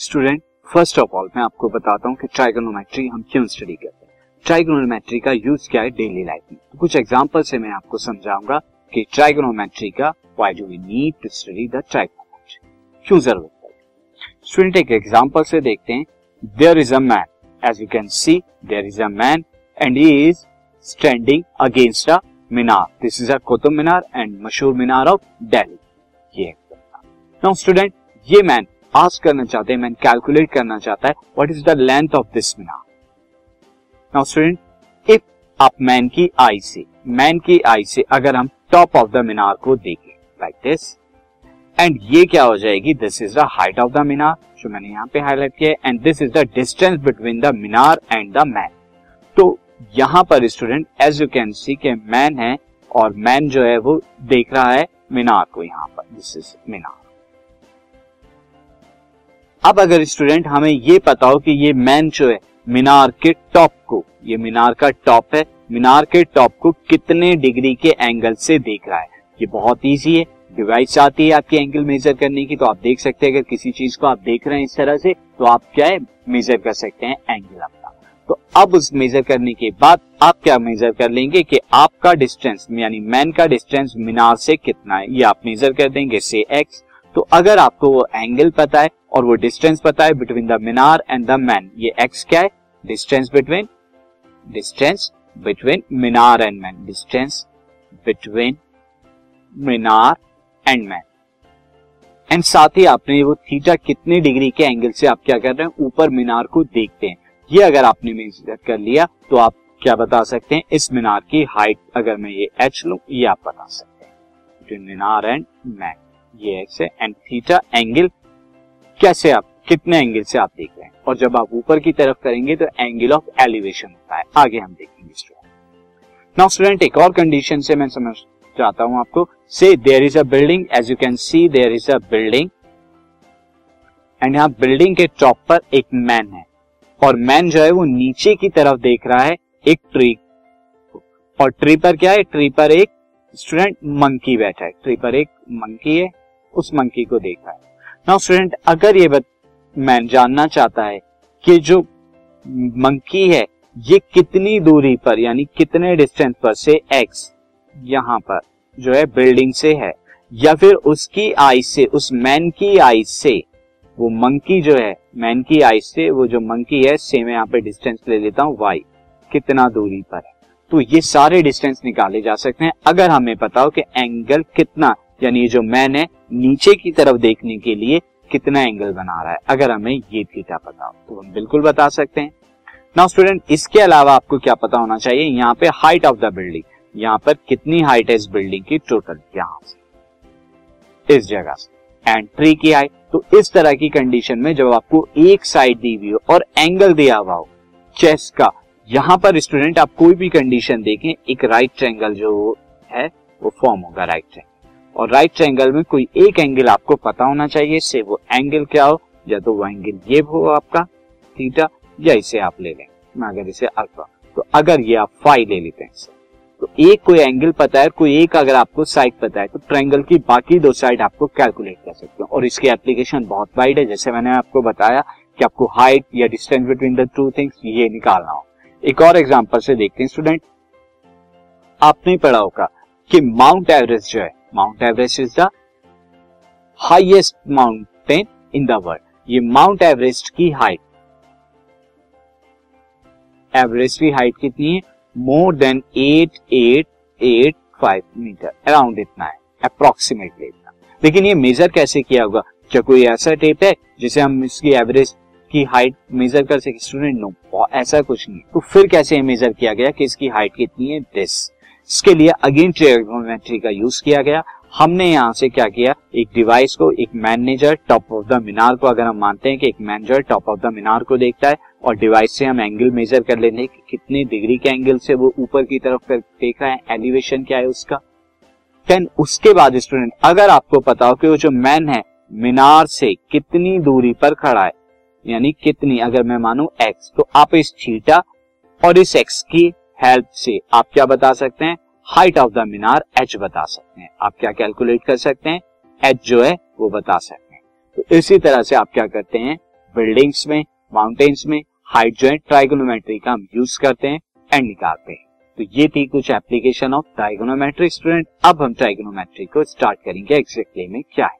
Student first of all मैं आपको बताता हूँ कि ट्राइगोनोमेट्री हम क्यों स्टडी करते हैं। ट्राइगोनोमेट्री का यूज़ क्या है डेली लाइफ में? तो कुछ एग्ज़ाम्पल से मैं आपको समझाऊँगा कि ट्राइगोनोमेट्री का why do we need to study the trigonometry क्यों ज़रूरत पड़ती स्टूडेंट एक एग्जांपल से देखते हैं। There is a man as you can see there is a man and he is standing against a minar this is a Qutub Minar and मशहूर minar of Delhi ये now student ये मैन आस्क करना चाहते हैं man calculate करना चाहता है what is the length of this minar now student if आप मैन की आई से मैन की आई से अगर हम टॉप ऑफ़ द मीनार को देखें लाइक दिस एंड ये क्या हो जाएगी this is the height of the minar जो मैंने यहाँ पे हाईलाइट किया है and this is the distance between the minar and the man तो यहाँ पर student as you can see के मैन है, और मैन जो है वो देख रहा है मीनार को यहाँ पर दिस इज़ मीनार अब अगर स्टूडेंट हमें ये पता हो कि ये मैन जो है, मीनार के टॉप को, ये मीनार का टॉप है, मीनार के टॉप को कितने डिग्री के एंगल से देख रहा है? ये बहुत इजी है। डिवाइस आती है आपकी एंगल मेजर करने की तो आप देख सकते हैं, अगर किसी चीज़ को आप देख रहे हैं इस तरह से तो आप क्या है मेजर कर सकते हैं एंगल अपना तो अब उस मेजर करने के बाद आप क्या मेजर कर लेंगे कि आपका डिस्टेंस यानी मैन का डिस्टेंस मीनार से कितना है? ये आप मेजर कर देंगे से एक्स तो अगर आपको वो एंगल पता है और वो डिस्टेंस पता है between the minar and the man ये एक्स क्या है? Distance between distance between minar and man distance between minar and man and साथ ही आपने वो थीटा कितने डिग्री के एंगल से आप क्या कर रहे हैं? ऊपर मीनार को देखते हैं। ये अगर आपने मेजर कर लिया तो आप क्या बता सकते हैं? इस मीनार की हाइट अगर मैं ये एच लू, ये आप बता सकते हैं। बिटवीन मीनार एंड मैन ये एक्स है एंड थीटा एंगल कैसे आप, कितने एंगल से आप देख रहे हैं? और जब आप ऊपर की तरफ़ करेंगे तो एंगल ऑफ़ एलिवेशन होता है। आगे हम देखेंगे नाउ स्टूडेंट एक और कंडीशन से मैं समझ चाहता हूँ आपको। से there is a building as you can see there is a building and यहाँ बिल्डिंग के टॉप पर एक मैन है। और मैन जो है वो नीचे की तरफ़ देख रहा है एक ट्री और ट्री पर क्या है? ट्री पर एक स्टूडेंट मंकी बैठा है। ट्री पर एक मंकी है। उस मंकी को देखा है। नाउ स्टूडेंट अगर ये मैन जानना चाहता है कि जो मंकी है, ये कितनी दूरी पर, यानी कितने डिस्टेंस पर से एक्स यहाँ पर जो है बिल्डिंग से है, या फिर उसकी आई से, उस मैन की आई से, वो मंकी जो है मैन की आई से, वो जो मंकी है सेम यहाँ पे डिस्टेंस ले लेता हूँ वाई कितना दूरी पर है। तो ये सारे डिस्टेंस निकाले जा सकते हैं। अगर हमें पता हो कि एंगल कितना यानी जो मैन है नीचे की तरफ़ देखने के लिए कितना एंगल बना रहा है, अगर हमें ये थीटा पता हो तो हम बिल्कुल बता सकते हैं। नाउ स्टूडेंट इसके अलावा आपको क्या पता होना चाहिए? यहाँ पे हाइट ऑफ़ द बिल्डिंग यहाँ पर कितनी हाइट है इस बिल्डिंग की टोटल यहाँ से, इस जगह से एंड ट्री की हाइट तो इस तरह की कंडीशन में जब आपको एक साइड दी हुई हो और एंगल दिया हुआ हो चेस्ट का, यहाँ पर स्टूडेंट आप कोई भी कंडीशन देखें, एक राइट ट्रैंगल जो है, वो फॉर्म होगा राइट ट्रायंगल और राइट ट्रायंगल में कोई एक एंगल आपको पता होना चाहिए इससे वो एंगल क्या हो, या तो वो एंगल ये हो आपका थीटा या इसे आप ले लें। अगर इसे अल्फ़ा तो अगर ये आप फाइव ले लेते हैं तो एक कोई एंगल पता है, कोई एक अगर आपको साइड पता है तो ट्रायंगल की बाकी दो साइड आपको कैलकुलेट कर सकते हो। और इसकी एप्लीकेशन बहुत वाइड है, जैसे मैंने आपको बताया कि आपको हाइट या distance between the two things ये निकालना हो। एक और एग्जांपल से देखते हैं स्टूडेंट आपने पढ़ा होगा कि माउंट एवरेस्ट जो है Mount Everest is the highest mountain in the world ये माउंट एवरेस्ट की हाइट एवरेस्ट की हाइट कितनी है? More than eight eight eight five meter around इतना है. अप्रोक्सीमेटली इतना. लेकिन ये मेजर कैसे किया होगा? क्या कोई ऐसा टेप है, जिसे हम इसकी एवरेज की हाइट मेजर कर सके स्टूडेंट नो ऐसा कुछ नहीं. तो फिर कैसे मेजर किया गया कि इसकी हाइट कितनी है? दिस इसके लिए अगेन ट्रिग्नोमेट्री का यूज़ किया गया। हमने यहाँ से क्या किया? एक डिवाइस को, एक manager top of the minar को, अगर हम मानते हैं कि एक manager top of the minar को देखता है, और डिवाइस से हम एंगल मेजर कर लेते हैं कि कितने डिग्री के एंगल से वो ऊपर की तरफ़ देख रहा है एलिवेशन क्या है उसका। देन उसके बाद स्टूडेंट अगर आपको पता हो कि वो जो मैन है मीनार से कितनी दूरी पर खड़ा है, यानी कितनी, अगर मैं मानू एक्स तो आप इस थीटा और इस एक्स की हेल्प से आप क्या बता सकते हैं? Height of the minar H बता सकते हैं। आप क्या कैलकुलेट कर सकते हैं? एच जो है, वो बता सकते हैं। तो इसी तरह से आप क्या करते हैं? बिल्डिंग्स में माउंटेन्स में हाइट जो है ट्राइगोनोमेट्री का हम यूज़ करते हैं एंड निकालते हैं। तो ये थी कुछ एप्लीकेशन ऑफ़ ट्राइगोनोमेट्री स्टूडेंट अब हम ट्राइगोनोमेट्री को स्टार्ट करेंगे। एक्जेक्टली में क्या है?